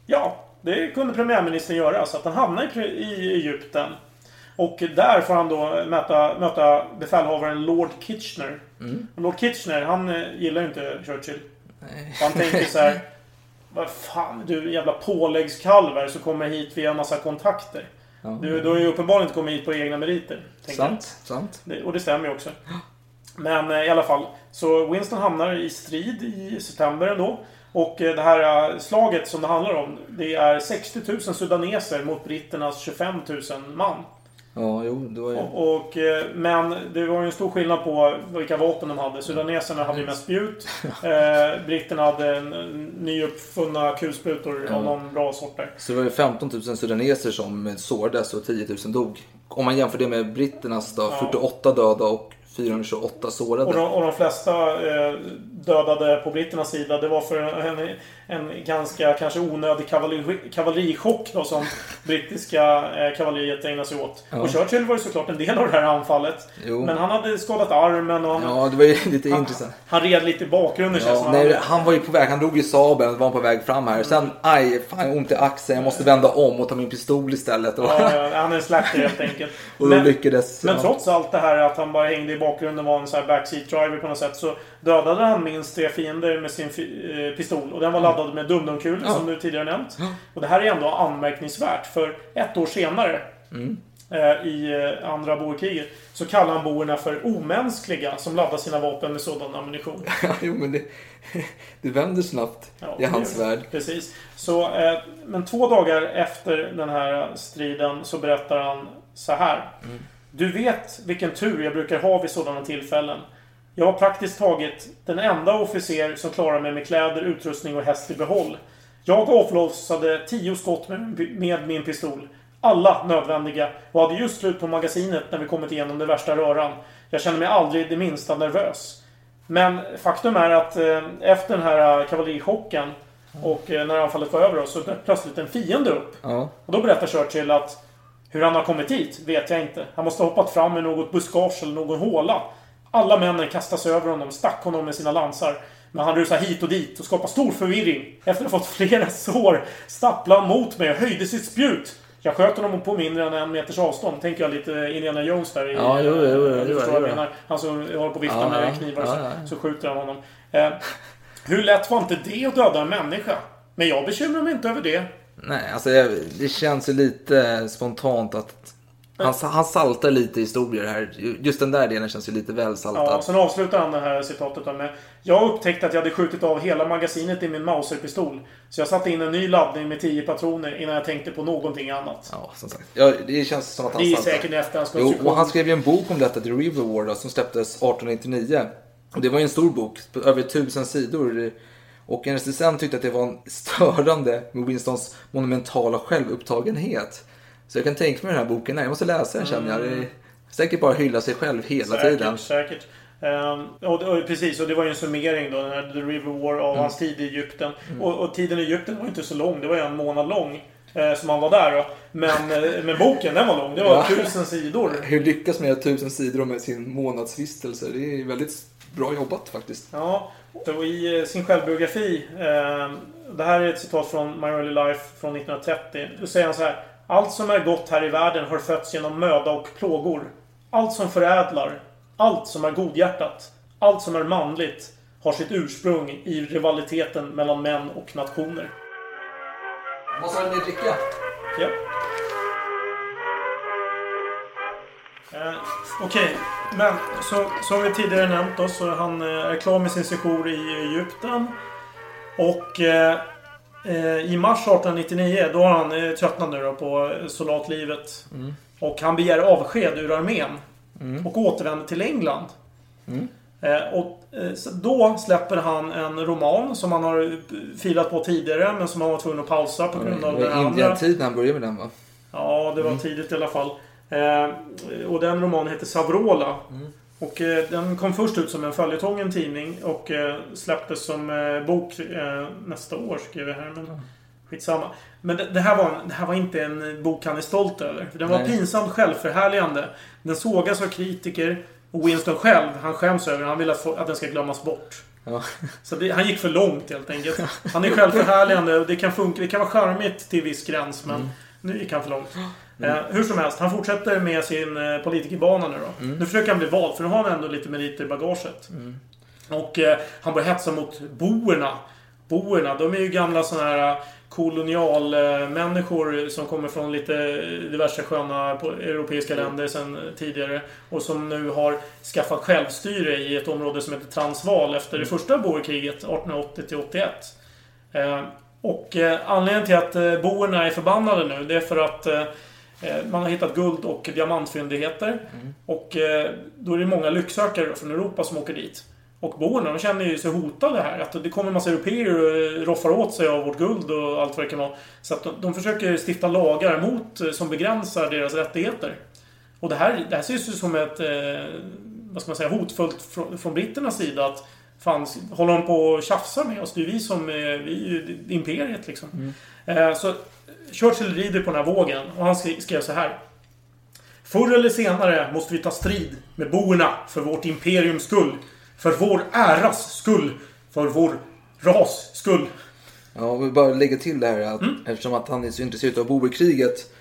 Ja, det kunde premiärministern göra. Så att han hamnade i, i Egypten. Och där får han då möta, möta befälhavaren Lord Kitchener. Mm. Lord Kitchener, han eh, gillar ju inte Churchill. Och han tänker så här. Vad fan, du jävla påläggskalver som kommer hit via en massa kontakter. Ja. Du, du har ju uppenbarligen inte kommit hit på egna meriter. tänker jag. Sant, sant. Det, och det stämmer ju också. Men eh, i alla fall. Så Winston hamnar i strid i september ändå. Och eh, det här slaget som det handlar om. Det är 60 000 sudaneser mot britternas 25 000 man. Ja, jo, det var ju... Och, och, eh, men det var ju en stor skillnad på vilka vapen de hade. Sudaneserna hade ju mest spjut. Eh, britterna hade en, nyuppfunna kulsprutor Ja. av någon bra sort där. Så det var ju 15 000 sudaneser som sårades och 10 000 dog. Om man jämför det med britternas då, Ja. 48 döda och 428 sårade. Och de, och de flesta eh, dödade på britternas sida, det var för en, en ganska kanske onödig kavalleri, kavallerichock då som brittiska eh, kavalleriet ägnade sig åt. Ja. Och Churchill var ju såklart en del av det här anfallet. Jo. Men han hade skadat armen och han, Ja, det var ju lite han, intressant. han red lite i bakgrunden Ja, nej, Han- han var ju på väg, han drog i sabeln, var på väg fram här. Sen, aj, fan ont i axeln, jag måste vända om och ta min pistol istället. Och, Ja, ja, han är en slacker helt enkelt. och Men- lyckades... Men trots allt det här att han bara hängde i bakgrunden var en sån här backseat driver på något sätt så dödade han minst tre fiender med sin eh, pistol. Och den var laddad med dumdumkulor Ja. som du tidigare nämnt. Och det här är ändå anmärkningsvärt för ett år senare Mm. eh, i eh, andra boerkriget så kallar han boerna för omänskliga som laddar sina vapen med sådan ammunition. Ja, jo, men det, det vänder snabbt Ja, i hans det- värld. Precis. Så, eh, men två dagar efter den här striden så berättar han så här. Du vet vilken tur jag brukar ha vid sådana tillfällen. Jag var praktiskt taget den enda officer som klarade mig med kläder, utrustning och häst i behåll. Jag avlossade tio skott med, min pistol. Alla nödvändiga och hade just slut på magasinet när vi kommit igenom den värsta röran. Jag känner mig aldrig det minsta nervös. Men faktum är att eh, efter den här kavallerichocken och eh, när anfallet var över oss så dök plötsligt en fiende upp. Ja. Och då berättar Churchill att hur han har kommit dit vet jag inte. Han måste ha hoppat fram i något buskage eller någon håla. Alla männen kastas över honom, stack honom med sina lansar. Men han rusar hit och dit och skapar stor förvirring. Efter att ha fått flera sår stapplade han mot mig och höjde sitt spjut. Jag sköt honom på mindre än en meters avstånd. Tänker jag lite Indiana Jones där. I, Ja, jo, jo, jo, du förstår vad jag menar. Han som håller på och viftar Ja, med knivar. Ja, så, ja. så skjuter han honom. Eh, hur lätt var inte det att döda en människa? Men jag bekymrar mig inte över det. Nej, alltså det känns ju lite spontant att han, han saltar lite historier här. Just den där delen känns ju lite väl saltad. Ja, sen avslutar han det här citatet med Jag upptäckte att jag hade skjutit av hela magasinet i min Mauser-pistol. Så jag satte in en ny laddning med 10 patroner innan jag tänkte på någonting annat. Ja, som sagt. Ja, det känns som att han Det är saltar. säkert en Jo, efterhandskonstruktion. och han skrev ju en bok om detta, The River War, som släpptes 1899. Och det var ju en stor bok, över tusen sidor. Och en recensent tyckte att det var en störande med Winstons monumentala självupptagenhet. Så jag kan tänka mig den här boken, nej, jag måste läsa den känner jag. Det är säkert bara hylla sig själv hela säkert, tiden. Säkert. Ehm, och, och, precis, och det var ju en summering då, den här The River War av Mm. hans tid i Egypten. Och, och tiden i Egypten var inte så lång, det var ju en månad lång. Eh, som han var där då. Men, eh, men boken, den var lång. Det var Ja. tusen sidor. Hur lyckas med tusen sidor med sin månadsvistelse? Det är väldigt bra jobbat faktiskt. Ja, och i eh, sin självbiografi. Eh, det här är ett citat från My Early Life från 1930. Då säger han så här. Allt som är gott här i världen har fötts genom möda och plågor. Allt som förädlar. Allt som är godhjärtat. Allt som är manligt har sitt ursprung i rivaliteten mellan män och nationer. Måste ha en mer dricka? Ja. Eh, Okej, men så, som vi tidigare nämnt då så han eh, är klar med sin sejour i Egypten. Och eh, i mars 1899 då har han eh, tröttnat nu då på eh, soldatlivet. Mm. Och han begär avsked ur armén. Mm. Och återvänder till England. Mm. Eh, och eh, då släpper han en roman som han har eh, filat på tidigare men som han var tvungen att pausa på grund av Det den var andra. Indian-tid när han började med den va? Ja, det var Mm. tidigt i alla fall. Eh, och den romanen heter Savrola. Mm. Och eh, den kom först ut som en följetong en tidning och eh, släpptes som eh, bok nästa år, skrev jag här. Men skitsamma. Men det, det, här var, det här var inte en bok han är stolt över. För den var Nej. pinsamt självförhärligande. Den sågas av kritiker. Och Winston själv, han skäms över den. Han vill att, få- att den ska glömmas bort. Ja. Så det, han gick för långt helt enkelt. Han är självförhärligande och det kan funka. Det kan vara charmigt till viss gräns men Mm. nu gick han för långt. Eh, hur som helst, han fortsätter med sin eh, politikerbana nu då. Mm. Nu försöker han bli vald för nu har han ändå lite meriter i bagaget. Och eh, han börjar hetsa mot boerna. Boerna, de är ju gamla såna här kolonialmänniskor som kommer från lite diverse sköna europeiska länder sedan tidigare. Och som nu har skaffat självstyre i ett område som heter Transvaal efter det första boerkriget 1880-81. Eh, och eh, anledningen till att eh, boerna är förbannade nu, det är för att eh, eh, man har hittat guld och diamantfyndigheter. Och eh, då är det många lycksökare från Europa som åker dit. Och boerna, de känner ju sig hotade här. Att det kommer en massa europeer och eh, roffar åt sig av vårt guld och allt vad det kan vara. Så att de, de försöker stifta lagar mot, eh, som begränsar deras rättigheter. Och det här, det här ses ju som ett, eh, vad ska man säga, hotfullt från, från britternas sida. Att fan, håller de på och tjafsar med oss? Det är ju vi som vi är ju imperiet liksom. Eh, så Churchill rider på den här vågen och han skrev så här. Förr eller senare måste vi ta strid med boerna för vårt imperiums skull. För vår äras skull. För vår ras skull. Ja, vill bara lägga till det här att Mm. eftersom att han är så intresserad av boerkriget.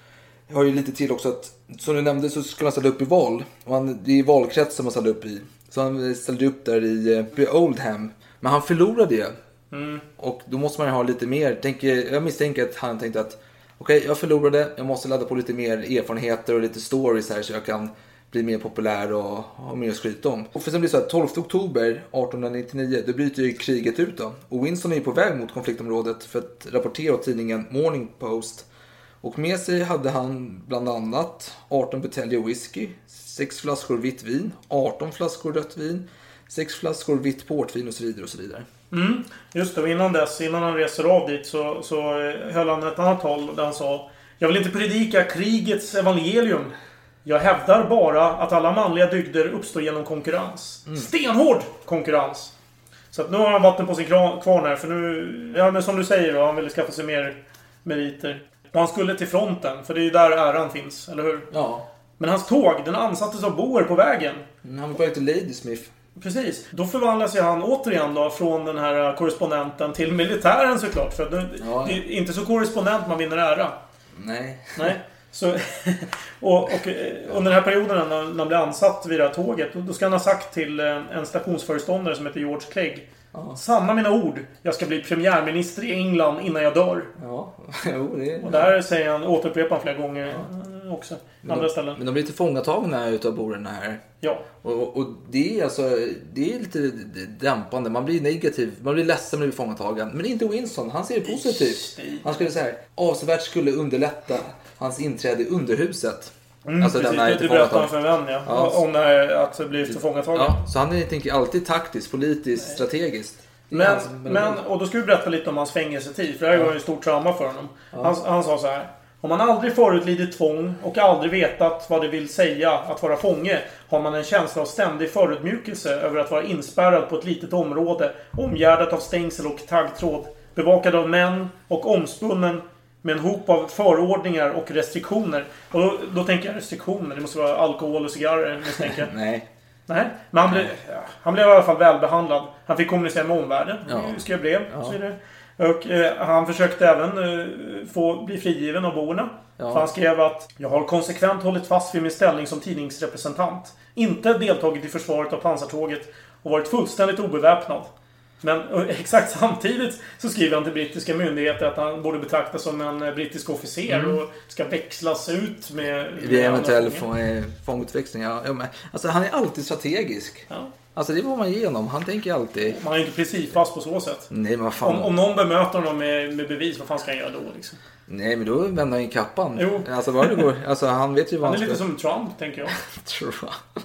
Har ju lite till också att som du nämnde så skulle han ställa upp i val. Och han, det är valkretsen man ställde upp i. Så han ställde upp där i eh, Oldham. Men han förlorade ju. Mm. Och då måste man ju ha lite mer. Tänker, jag misstänker att han tänkte att okej, jag förlorade. Jag måste ladda på lite mer erfarenheter och lite stories här så jag kan bli mer populär och ha mer att skryta om. Och för sen blir det så att 12 oktober 1899 då bryter ju kriget ut då. Och Winston är ju på väg mot konfliktområdet för att rapportera åt tidningen Morning Post. Och med sig hade han bland annat 18 buteljer whisky, 6 flaskor vitt vin, 18 flaskor rött vin, 6 flaskor vitt portvin och så vidare och så vidare. Mm, just det. Och innan dess, innan han reser av dit så, så eh, höll han ett annat tal där han sa Jag vill inte predika krigets evangelium. Jag hävdar bara att alla manliga dygder uppstår genom konkurrens. Stenhård konkurrens! Så att nu har han vatten på sin kvarn här, för nu... Ja, men som du säger då, han ville skaffa sig mer meriter. Och han skulle till fronten, för det är ju där äran finns, eller hur? Ja. Men hans tåg, den ansattes av boer på vägen. Han var på väg till Ladysmith. Precis. Då förvandlas ju han återigen då från den här korrespondenten till militären såklart. För det, Ja. det är inte så korrespondent man vinner ära. Nej. Nej. Så, och, och eh, under den här perioden när han blir ansatt vid det här tåget, då- ska han ha sagt till eh, en stationsföreståndare som heter George Clegg. Sanna mina ord. Jag ska bli premiärminister i England innan jag dör. Ja, jo det är... Och där säger han, återupprepar han flera gånger eh, också. Men Andra de, ställen. men de blir tillfångatagna utav borerna här. Ja. Och, och, det är alltså, det är lite dämpande. Man blir negativ, man blir ledsen när man blir tillfångatagen. Men inte Winston, han ser det positivt. Han skulle säga avsevärt skulle underlätta hans inträde i underhuset. Mm, alltså precis, denna det berättade för en vän ja. Ja. Om det här att bli tillfångatagen. Ja, så han är, tänker alltid taktiskt, politiskt, strategiskt. Det är Men, men, och då ska vi berätta lite om hans fängelsetid. För det här var ju ett stort trauma för honom. Han, han sa så här. Om man aldrig förut lidit tvång och aldrig vetat vad det vill säga att vara fånge har man en känsla av ständig förödmjukelse över att vara inspärrad på ett litet område omgärdat av stängsel och taggtråd. Bevakad av män och omspunnen med en hop av förordningar och restriktioner. Och då, då tänker jag restriktioner. Det måste vara alkohol och cigarrer misstänker jag. Nej. Nej, men han blev, han blev i alla fall välbehandlad. Han fick kommunicera med omvärlden. Ja. Skrev brev och så vidare. Och eh, han försökte även eh, få bli frigiven av borna. Ja. För han skrev att Jag har konsekvent hållit fast vid min ställning som tidningsrepresentant. Inte deltagit i försvaret av pansartåget och varit fullständigt obeväpnad. Men eh, exakt samtidigt så skriver han till brittiska myndigheter att han borde betraktas som en eh, brittisk officer Mm. och ska växlas ut med... Vid eventuell fångutväxling. Ja, alltså, han är alltid strategisk. Ja. Alltså det var man igenom. Han tänker alltid... Man är ju inte principfast på så sätt. Nej men vad fan. Om, om någon bemöter honom med, med bevis, vad fan ska han göra då liksom? Nej men då vänder han in kappan. Jo. Alltså vad det går. Alltså han vet ju vad Han är han lite ska... som Trump, tänker jag. Tror jag.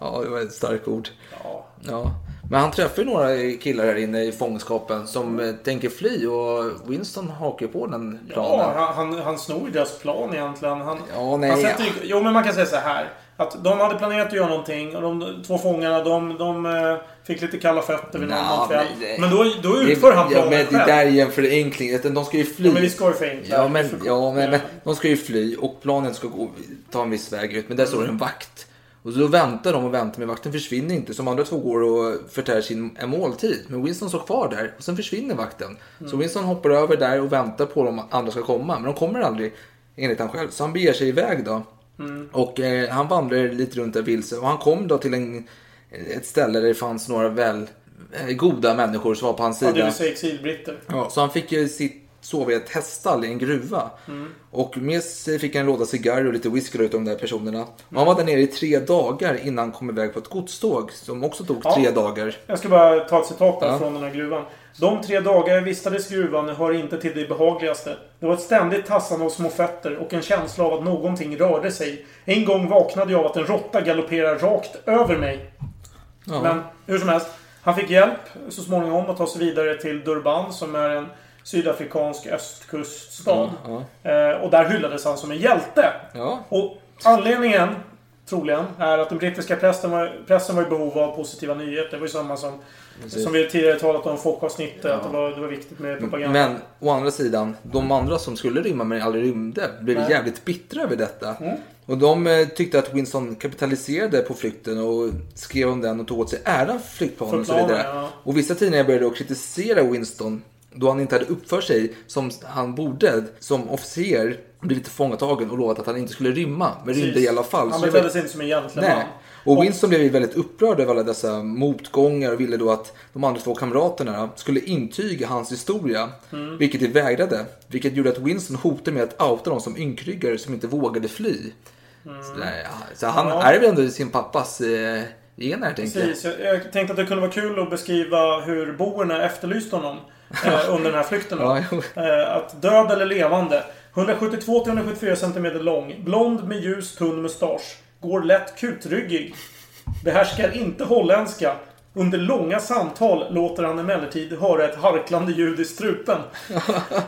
Ja, det var ett starkt ord. Ja. Ja. Men han träffar ju några killar här inne i fångenskapen som eh, tänker fly och Winston hakar ju på den planen. Ja, han, han, han snor ju deras plan egentligen. Han, Ja, nej, han sätter, ju- Jo, men man kan säga så här. Att de hade planerat att göra någonting och de två fångarna, de, de eh, fick lite kalla fötter vid någon, kväll. men det- Men då, då utför han ja, planen men det själv. där är en förenkling. De ska ju fly. Ja, men vi ska ju förenkla. Ja, men, ja, men, men de ska ju fly och planen ska gå, ta en viss väg ut. Men där står det en vakt. Och så väntar de och väntar, men vakten försvinner inte. Så de andra två går och förtär sin måltid. Men Winston står kvar där och sen försvinner vakten. Så Mm. Winston hoppar över där och väntar på att de andra ska komma. Men de kommer aldrig, enligt han själv. Så han beger sig iväg då. Mm. Och eh, han vandrar lite runt där vilse. Och han kom då till en, ett ställe där det fanns några väl eh, goda människor som var på hans Ja, sida. det vill säga exilbritter. Ja, så han fick ju sitt sova i ett häststall i en gruva. Mm. Och med sig fick han en låda cigarrer och lite whisky utav de där personerna. Och han var där nere i tre dagar innan han kom iväg på ett godståg som också tog Ja. tre dagar. Jag ska bara ta ett citat där Ja. från den här gruvan. De tre dagar jag vistades i gruvan hör inte till det behagligaste. Det var ett ständigt tassande av små fötter och en känsla av att någonting rörde sig. En gång vaknade jag av att en råtta galopperade rakt över mig. Ja. Men hur som helst. Han fick hjälp så småningom att ta sig vidare till Durban som är en sydafrikansk östkuststad. Ja, Eh, och där hyllades han som en hjälte. Ja. Och anledningen, troligen, är att den brittiska pressen var, pressen var i behov av positiva nyheter. Det var ju samma som, Precis. som vi tidigare talat om folkavsnittet. Att det var, det var viktigt med propaganda. Men å andra sidan, de andra som skulle rymma men aldrig rymde blev Nej. jävligt bittra över detta. Mm. Och de eh, tyckte att Winston kapitaliserade på flykten och skrev om den och tog åt sig äran för flyktplanen och så vidare. ja. Och vissa tidningar började då kritisera Winston då han inte hade uppfört sig som han borde som officer, blivit tillfångatagen och lovat att han inte skulle rymma. Men rymde i alla fall. Han betedde sig inte som en gentleman. Nej. Och Winston blev ju väldigt upprörd över alla dessa motgångar och ville då att de andra två kamraterna skulle intyga hans historia. Mm. Vilket de vägrade. Vilket gjorde att Winston hotade med att outa dem som ynkryggare som inte vågade fly. Så, där, så han Ja. är väl ändå sin pappas eh, gener tänkte jag. Precis. Jag, jag tänkte att det kunde vara kul att beskriva hur boerna efterlyste honom eh, under den här flykten. Ja, eh, att död eller levande. 172-174 cm lång. Blond med ljus tunn mustasch. Går lätt kutryggig. Behärskar inte holländska. Under långa samtal låter han emellertid höra ett harklande ljud i strupen.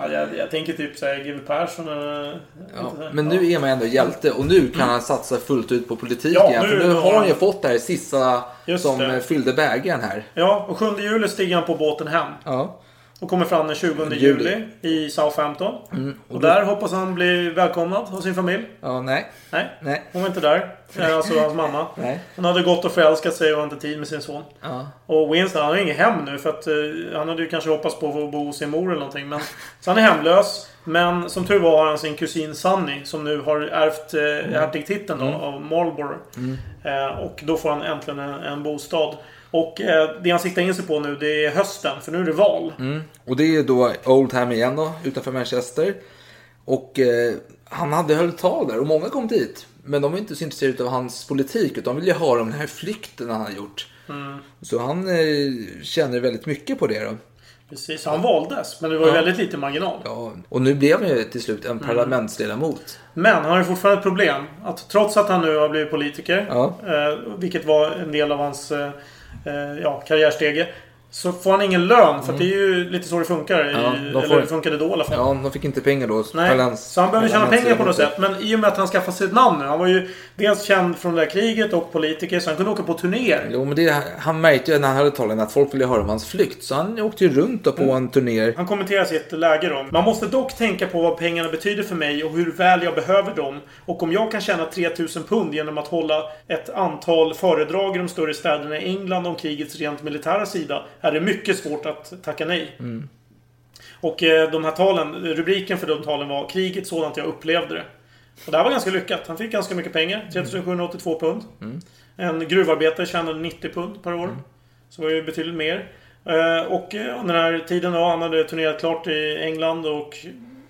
ja, jag, jag tänker typ såhär GW Persson eller... Ja, men nu är man ändå hjälte och nu kan han satsa fullt ut på politik Ja, nu- För nu har han ju fått det här sista som det. fyllde bägaren här. Ja, och 7 juli stiger han på båten hem. Ja. Och kommer fram den 20 Juli. juli i Southampton. Mm, Och, och då- där hoppas han bli välkomnad av sin familj. Ja, nej. Nej, Nej. hon var inte där. Eh, Alltså hans mamma. Nej. Hon hade gått och förälskat sig och har inte tid med sin son. Ja. Och Winston, han har inget hem nu för att eh, han hade ju kanske hoppats på att få bo hos sin mor eller någonting. Men, så han är hemlös. Men som tur var har han sin kusin Sunny som nu har ärvt eh, hertigtiteln då, Mm. av Marlborough. Mm. Eh, och då får han äntligen en, en bostad. Och eh, det han siktar in sig på nu det är hösten, för nu är det val. Mm. Och det är då Oldham igen då, utanför Manchester. Och eh, han hade höll tal där och många kom dit. Men de var inte så intresserade av hans politik utan de ville ju höra om den här flykten han hade gjort. Mm. Så han eh, känner väldigt mycket på det då. Precis, han valdes. Men det var ju Ja. väldigt lite marginal. Ja, och nu blev han ju till slut Mm. en parlamentsledamot. Men han har ju fortfarande ett problem. Att trots att han nu har blivit politiker, Ja. eh, vilket var en del av hans eh, Eh, ja, karriärstege. Så får han ingen lön. För att det är ju lite så det funkar. I, Mm. Ja, de Eller får- det funkade då i alla fall. Ja, de fick inte pengar då. Nej, Parlaments- så han behöver tjäna pengar på något sätt. Men i och med att han skaffade sig ett namn nu. Han var ju dels känd från det där kriget och politiker. Så han kunde åka på turnéer. Jo, men det, han märkte ju när han hade talat att folk ville höra om hans flykt. Så han åkte ju runt på Mm. en turné. Han kommenterar sitt läge då. Man måste dock tänka på vad pengarna betyder för mig och hur väl jag behöver dem. Och om jag kan tjäna 3000 pund genom att hålla ett antal föredrag i de större städerna i England om krigets rent militära sida är det mycket svårt att tacka nej. Mm. Och eh, de här talen, rubriken för de talen var Kriget sådant jag upplevde det. Och det här var ganska lyckat. Han fick ganska mycket pengar. 3782 pund. Mm. En gruvarbetare tjänade 90 pund per år. Så det var ju betydligt mer. Eh, Och eh, den här tiden då, han hade turnerat klart i England och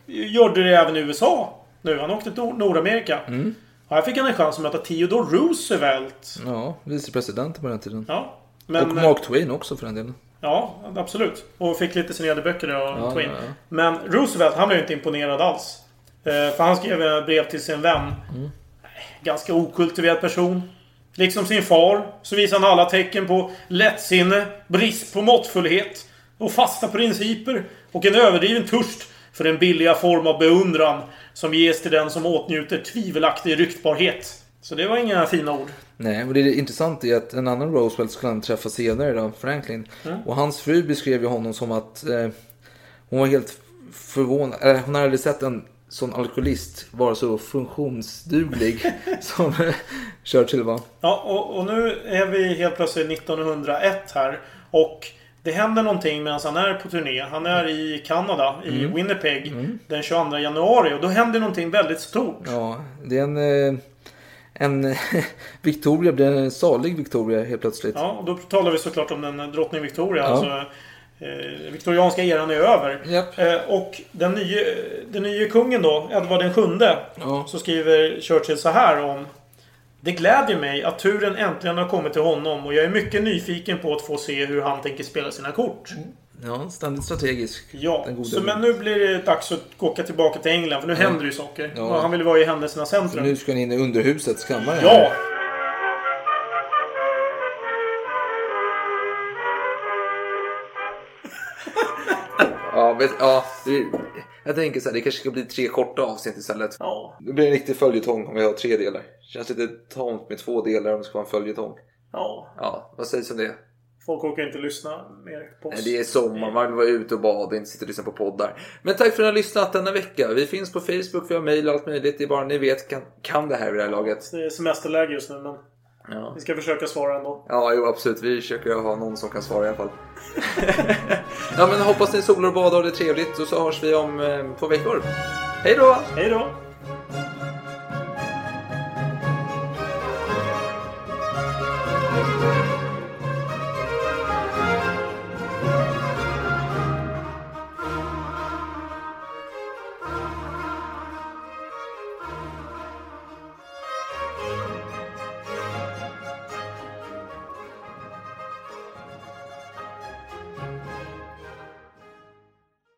gjorde det även i USA. Nu, han åkte till Nord- Nordamerika. Mm. Och här fick han en chans att möta Theodore Roosevelt. Ja, vicepresident på den tiden. Ja. Men, och Mark Twain också för den delen. Ja, absolut. Och fick lite signerade böcker av Ja, Twain. ja, ja. Men Roosevelt, han blev inte imponerad alls. Eh, För han skrev brev till sin vän. Mm. Ganska okultiverad person. Liksom sin far så visar han alla tecken på lättsinne, brist på måttfullhet och fasta principer och en överdriven törst för den billiga form av beundran som ges till den som åtnjuter tvivelaktig ryktbarhet. Så det var inga fina ord. Nej, och det är intressant är att en annan Roosevelt skulle han träffa senare då, Franklin. Mm. Och hans fru beskrev ju honom som att eh, hon var helt förvånad. Eller hon hade aldrig sett en sån alkoholist vara så funktionsduglig som eh, Churchill var. Ja, och, och nu är vi helt plötsligt 1901 här. Och det händer någonting medan han är på turné. Han är i Kanada, i Mm. Winnipeg, den 22 januari. Och då händer någonting väldigt stort. Ja, det är en... Eh, en Victoria blir en salig Victoria helt plötsligt. Ja, och då talar vi såklart om den drottning Victoria. Ja. Alltså, eh, viktorianska eran är över. Japp. Eh, och den nya, den nya kungen då, Edvard den sjunde. Ja. Så skriver Churchill så här om Det glädjer mig att turen äntligen har kommit till honom och jag är mycket nyfiken på att få se hur han tänker spela sina kort. Ja, ständigt strategisk. Ja, så, men nu blir det dags att åka tillbaka till England för nu Ja. händer det ju saker. Ja. Han vill vara i händelsernas Så centrum. nu ska ni in i underhusets kammare. Ja! Ja, vet, ja det, jag tänker så här, det kanske ska bli tre korta avsnitt istället. Ja. Det blir en riktig följetong om vi har tre delar. Känns lite tamt med två delar om det ska vara en följetong. Ja. Ja, vad sägs om det? Folk orkar inte lyssna mer på oss. Nej, det är sommar, man vill vara ute och bada, inte sitta och lyssna på poddar. Men tack för att ni har lyssnat denna vecka. Vi finns på Facebook, vi har mejl och allt möjligt. Det är bara ni vet kan, kan det här vid det här laget. Det är semesterläge just nu men Ja. vi ska försöka svara ändå. Ja, jo absolut. Vi försöker ha någon som kan svara i alla fall. ja, men hoppas ni solar och badar och det är trevligt. Och så hörs vi om eh, två veckor. Hej då! Hej då!